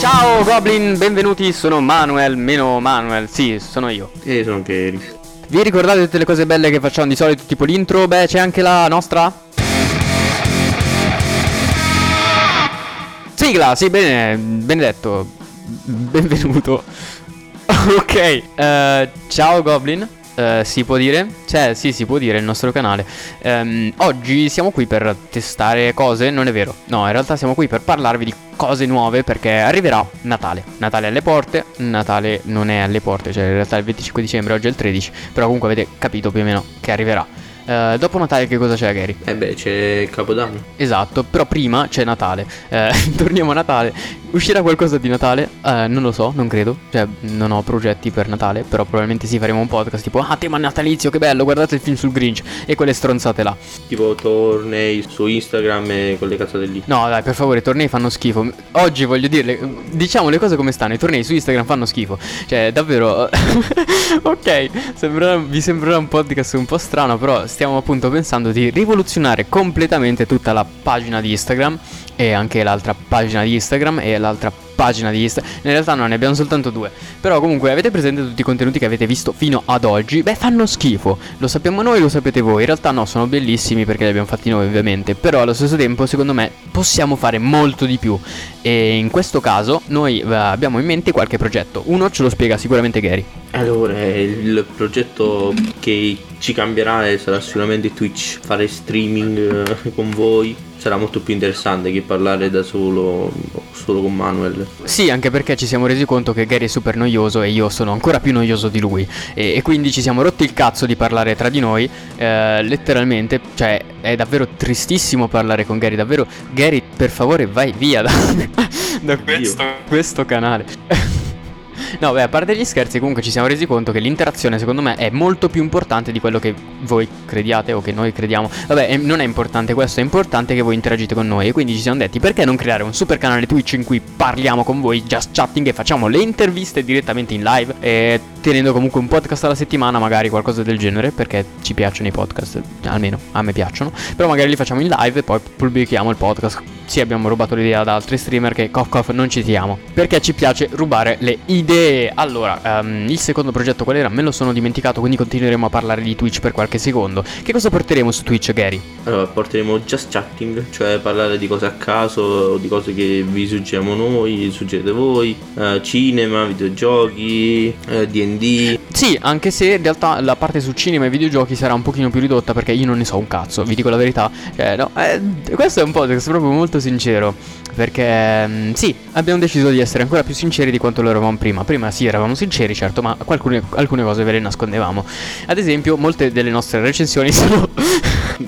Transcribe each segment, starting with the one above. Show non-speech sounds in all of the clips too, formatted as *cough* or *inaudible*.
Ciao Goblin, benvenuti, sono Manuel, meno Manuel, sì, sono io. E sono anche Gary. Vi ricordate tutte le cose belle che facciamo di solito, tipo l'intro? Beh, c'è anche la nostra... Sigla, sì, bene, benedetto, benvenuto. *laughs* ok, eh, ciao Goblin. Eh, si può dire? Cioè, sì, si può dire il nostro canale. Ehm, oggi siamo qui per testare cose, non è vero. No, in realtà siamo qui per parlarvi di cose nuove perché arriverà Natale. Natale alle porte, Natale non è alle porte, cioè in realtà è il 25 dicembre, oggi è il 13, però comunque avete capito più o meno che arriverà. Eh, dopo Natale che cosa c'è Gary? Eh beh, c'è Capodanno. Esatto, però prima c'è Natale. Eh, *laughs* torniamo a Natale. Uscirà qualcosa di Natale? Eh, non lo so, non credo. Cioè, non ho progetti per Natale. Però probabilmente sì, faremo un podcast tipo Ah, tema natalizio, che bello, guardate il film sul Grinch. E quelle stronzate là. Tipo tornei su Instagram e quelle cazzate lì. No, dai, per favore, i tornei fanno schifo. Oggi voglio dirle, diciamo le cose come stanno. I tornei su Instagram fanno schifo. Cioè, davvero. *laughs* ok, sembrerà- vi sembrerà un podcast un po' strano, però stiamo appunto pensando di rivoluzionare completamente tutta la pagina di Instagram e anche l'altra pagina di Instagram e l'altra pagina di Instagram. In realtà no, ne abbiamo soltanto due. Però comunque avete presente tutti i contenuti che avete visto fino ad oggi? Beh, fanno schifo. Lo sappiamo noi, lo sapete voi. In realtà no, sono bellissimi perché li abbiamo fatti noi ovviamente. Però allo stesso tempo, secondo me, possiamo fare molto di più. E in questo caso noi eh, abbiamo in mente qualche progetto. Uno ce lo spiega sicuramente Gary. Allora, il progetto che ci cambierà eh, sarà sicuramente Twitch. Fare streaming eh, con voi sarà molto più interessante che parlare da solo, solo con Manuel. Sì, anche perché ci siamo resi conto che Gary è super noioso e io sono ancora più noioso di lui. E, e quindi ci siamo rotti il cazzo di parlare tra di noi. eh, letteralmente, cioè, è davvero tristissimo parlare con Gary. Davvero, Gary, per favore, vai via da, *laughs* da questo, questo canale. *laughs* No, beh, a parte gli scherzi, comunque ci siamo resi conto che l'interazione, secondo me, è molto più importante di quello che voi crediate o che noi crediamo. Vabbè, non è importante questo, è importante che voi interagite con noi. E quindi ci siamo detti, perché non creare un super canale Twitch in cui parliamo con voi, just chatting e facciamo le interviste direttamente in live, e tenendo comunque un podcast alla settimana, magari qualcosa del genere, perché ci piacciono i podcast, almeno a me piacciono. Però magari li facciamo in live e poi pubblichiamo il podcast. Sì, abbiamo rubato l'idea da altri streamer che cof cof non citiamo. Perché ci piace rubare le idee. Allora, ehm, il secondo progetto qual era? Me lo sono dimenticato, quindi continueremo a parlare di Twitch per qualche secondo. Che cosa porteremo su Twitch, Gary? Allora, porteremo just chatting, cioè parlare di cose a caso, di cose che vi suggeriamo noi, suggerite voi, eh, cinema, videogiochi, eh, D&D. Sì, anche se in realtà la parte su cinema e videogiochi sarà un pochino più ridotta perché io non ne so un cazzo, vi dico la verità. Cioè, no, eh, questo è un podcast proprio molto sincero. Perché mm, sì, abbiamo deciso di essere ancora più sinceri di quanto lo eravamo prima. Prima sì, eravamo sinceri, certo, ma alcune, alcune cose ve le nascondevamo. Ad esempio, molte delle nostre recensioni *laughs* sono.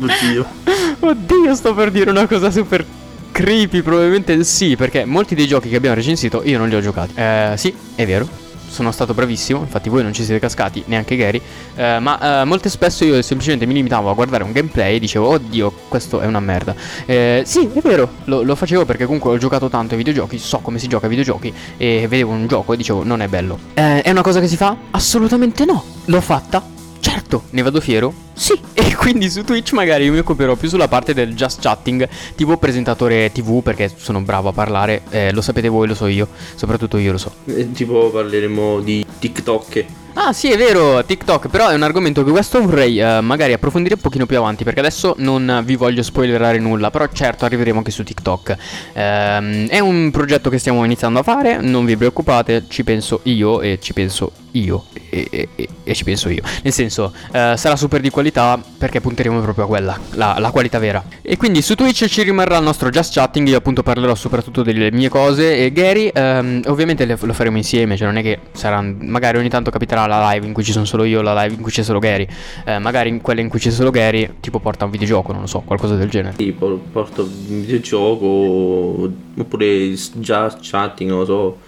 Oddio. *laughs* Oddio, sto per dire una cosa super creepy, probabilmente sì, perché molti dei giochi che abbiamo recensito io non li ho giocati. Eh, sì, è vero. Sono stato bravissimo, infatti voi non ci siete cascati, neanche Gary. eh, ma eh, molto spesso io semplicemente mi limitavo a guardare un gameplay e dicevo, oddio, questo è una merda. Eh, sì, è vero, lo, lo facevo perché comunque ho giocato tanto ai videogiochi, so come si gioca ai videogiochi e vedevo un gioco e dicevo, non è bello. Eh, è una cosa che si fa? Assolutamente no. L'ho fatta? Certo, ne vado fiero? Sì, *laughs* e quindi su Twitch magari io mi occuperò più sulla parte del just chatting, tipo presentatore TV, perché sono bravo a parlare, eh, lo sapete voi, lo so io, soprattutto io lo so. Eh, tipo parleremo di TikTok. Ah sì è vero, TikTok, però è un argomento che questo vorrei eh, magari approfondire un pochino più avanti, perché adesso non vi voglio spoilerare nulla, però certo arriveremo anche su TikTok. Ehm, è un progetto che stiamo iniziando a fare, non vi preoccupate, ci penso io e ci penso io e, e- e- ci penso io. Nel senso, eh, sarà super di qualità perché punteremo proprio a quella, la, la qualità vera. E quindi su Twitch ci rimarrà il nostro just chatting, io appunto parlerò soprattutto delle mie cose e Gary ehm, ovviamente le- lo faremo insieme, cioè non è che sarà, magari ogni tanto capiterà la live in cui ci sono solo io, la live in cui c'è solo Gary, Eh, magari in quella in cui c'è solo Gary tipo porta un videogioco, non lo so, qualcosa del genere. Tipo, porto un videogioco oppure già chatting, non lo so,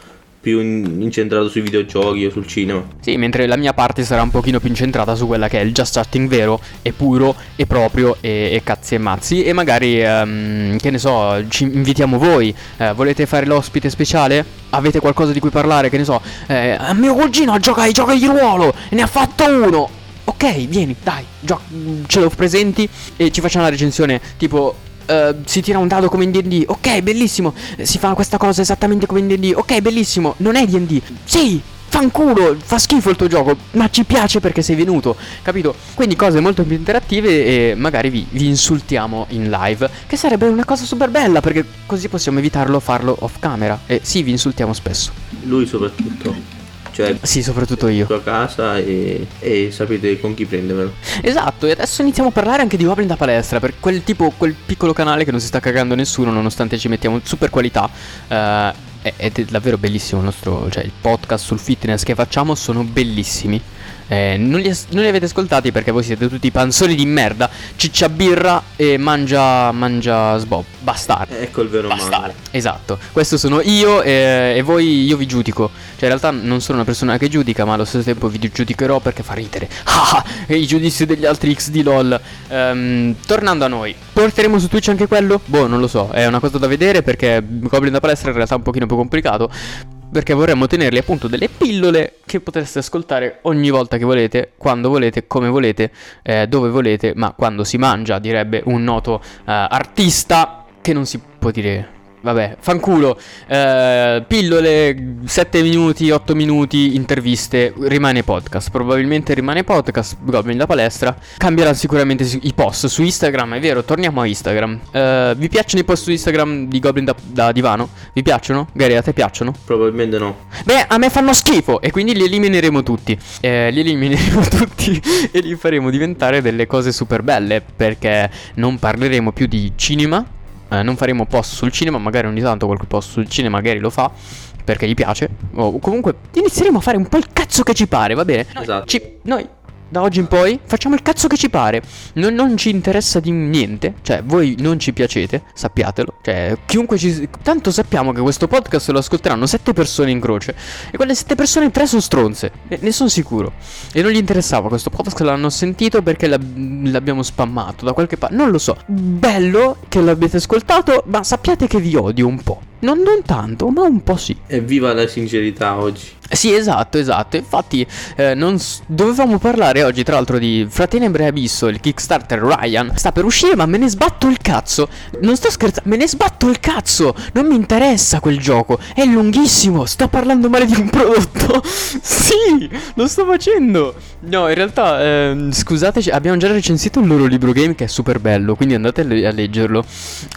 più in- incentrato sui videogiochi o sul cinema. Sì, mentre la mia parte sarà un pochino più incentrata su quella che è il just chatting vero e puro e proprio e, e cazzi e mazzi e magari, ehm, che ne so, ci invitiamo voi, Eh, volete fare l'ospite speciale? Avete qualcosa di cui parlare, che ne so, eh, mio cugino gioca giochi di ruolo e ne ha fatto uno! Ok, vieni, dai, gio- ce lo presenti e ci facciamo una recensione tipo eh, si tira un dado come in D&D, ok, bellissimo, si fa questa cosa esattamente come in D&D, ok, bellissimo, non è D&D, sì, fanculo, fa schifo il tuo gioco, ma ci piace perché sei venuto, capito? Quindi cose molto più interattive e magari vi, vi, insultiamo in live, che sarebbe una cosa super bella perché così possiamo evitarlo farlo off camera. E sì, vi insultiamo spesso. Lui soprattutto. Cioè, sì, soprattutto io. a casa e, e, sapete con chi prendervelo. Esatto, e adesso iniziamo a parlare anche di Goblin da palestra, per quel tipo, quel piccolo canale che non si sta cagando nessuno, nonostante ci mettiamo super qualità. Uh, ed è davvero bellissimo il nostro, cioè il podcast sul fitness che facciamo sono bellissimi. Eh, non, li, non, li, avete ascoltati perché voi siete tutti panzoni di merda. Ciccia birra e mangia, mangia sbob. Bastardo. Ecco il vero male. Esatto. Questo sono io e, e, voi io vi giudico. Cioè in realtà non sono una persona che giudica, ma allo stesso tempo vi giudicherò perché fa ridere. *laughs* Ah, e i giudizi degli altri XD LOL. Um, tornando a noi. Porteremo su Twitch anche quello? Boh, non lo so. È una cosa da vedere perché Goblin da palestra in realtà è un pochino più complicato perché vorremmo tenerli appunto delle pillole che potreste ascoltare ogni volta che volete, quando volete, come volete, eh, dove volete, ma quando si mangia, direbbe un noto eh, artista che non si può dire vabbè, fanculo. Eh, pillole, 7 minuti, 8 minuti, interviste, rimane podcast. Probabilmente rimane podcast, Goblin da palestra. Cambierà sicuramente i post su Instagram, è vero, torniamo a Instagram. Eh, vi piacciono i post su Instagram di Goblin da, da divano? Vi piacciono? Gary, a te piacciono? Probabilmente no. Beh, a me fanno schifo e quindi li elimineremo tutti. Eh, li elimineremo *laughs* tutti e li faremo diventare delle cose super belle perché non parleremo più di cinema eh, non faremo post sul cinema, magari ogni tanto qualche post sul cinema magari lo fa perché gli piace. O comunque inizieremo a fare un po' il cazzo che ci pare, va bene? Esatto. Ci, noi da oggi in poi facciamo il cazzo che ci pare. Non, non, ci interessa di niente. Cioè, voi non ci piacete, sappiatelo. Cioè, chiunque ci. Tanto sappiamo che questo podcast lo ascolteranno sette persone in croce. E quelle sette persone, tre sono stronze. Ne, ne sono sicuro. E non gli interessava questo podcast, l'hanno sentito perché l'ab- l'abbiamo spammato da qualche parte. Non lo so. Bello che l'abbiate ascoltato, ma sappiate che vi odio un po'. Non, non tanto, ma un po' sì. Evviva la sincerità oggi. Sì, esatto, esatto. Infatti, eh, s- dovevamo parlare oggi, tra l'altro, di Fratenebre Abisso, il Kickstarter Ryan. Sta per uscire, ma me ne sbatto il cazzo. Non sto scherzando, me ne sbatto il cazzo. Non mi interessa quel gioco. È lunghissimo. Sto parlando male di un prodotto. *laughs* sì, lo sto facendo. No, in realtà, eh, scusateci, abbiamo già recensito il loro libro game che è super bello. Quindi andate a leggerlo.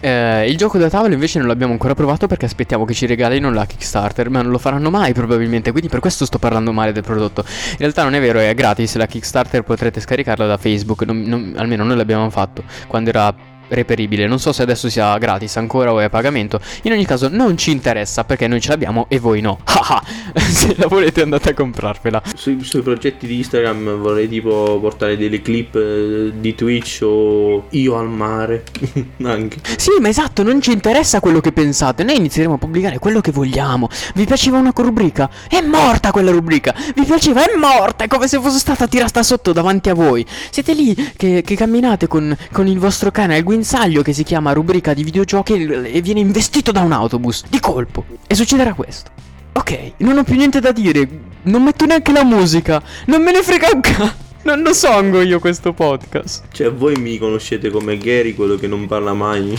Eh, il gioco da tavola invece non l'abbiamo ancora provato perché aspettiamo che ci regalino la Kickstarter. Ma non lo faranno mai, probabilmente quindi per questo sto parlando male del prodotto. In realtà non è vero, è gratis, la Kickstarter potrete scaricarla da Facebook, non, non, almeno noi l'abbiamo fatto quando era reperibile. Non so se adesso sia gratis ancora o è a pagamento. In ogni caso non ci interessa perché noi ce l'abbiamo e voi no. *laughs* se la volete andate a comprarvela. Sui, sui, progetti di Instagram vorrei tipo portare delle clip eh, di Twitch o io al mare. *laughs* Anche. Sì, ma esatto, non ci interessa quello che pensate. Noi inizieremo a pubblicare quello che vogliamo. Vi piaceva una rubrica? È morta quella rubrica. Vi piaceva? È morta. È come se fosse stata tirata sotto davanti a voi. Siete lì che, che camminate con, con il vostro cane al guinzaglio guinzaglio che si chiama rubrica di videogiochi e viene investito da un autobus di colpo. E succederà questo. Ok, non ho più niente da dire. Non metto neanche la musica. Non me ne frega un cazzo. Non lo songo io questo podcast. Cioè, voi mi conoscete come Gary, quello che non parla mai.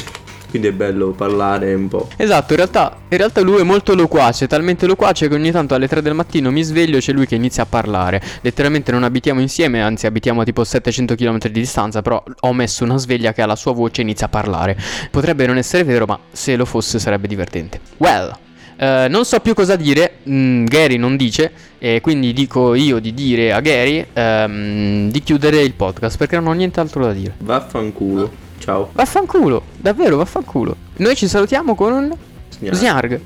Quindi è bello parlare un po'. Esatto, in realtà, in realtà lui è molto loquace, talmente loquace che ogni tanto alle 3 del mattino mi sveglio e c'è lui che inizia a parlare. Letteralmente non abitiamo insieme, anzi abitiamo a tipo 700 km di distanza, però ho messo una sveglia che ha la sua voce e inizia a parlare. Potrebbe non essere vero, ma se lo fosse sarebbe divertente. Well, Uh, non so più cosa dire, mm, Gary non dice, e quindi dico io di dire a Gary um, di chiudere il podcast perché non ho nient'altro da dire. Vaffanculo. Ciao. Vaffanculo, davvero vaffanculo. Noi ci salutiamo con un Snarg. Snarg.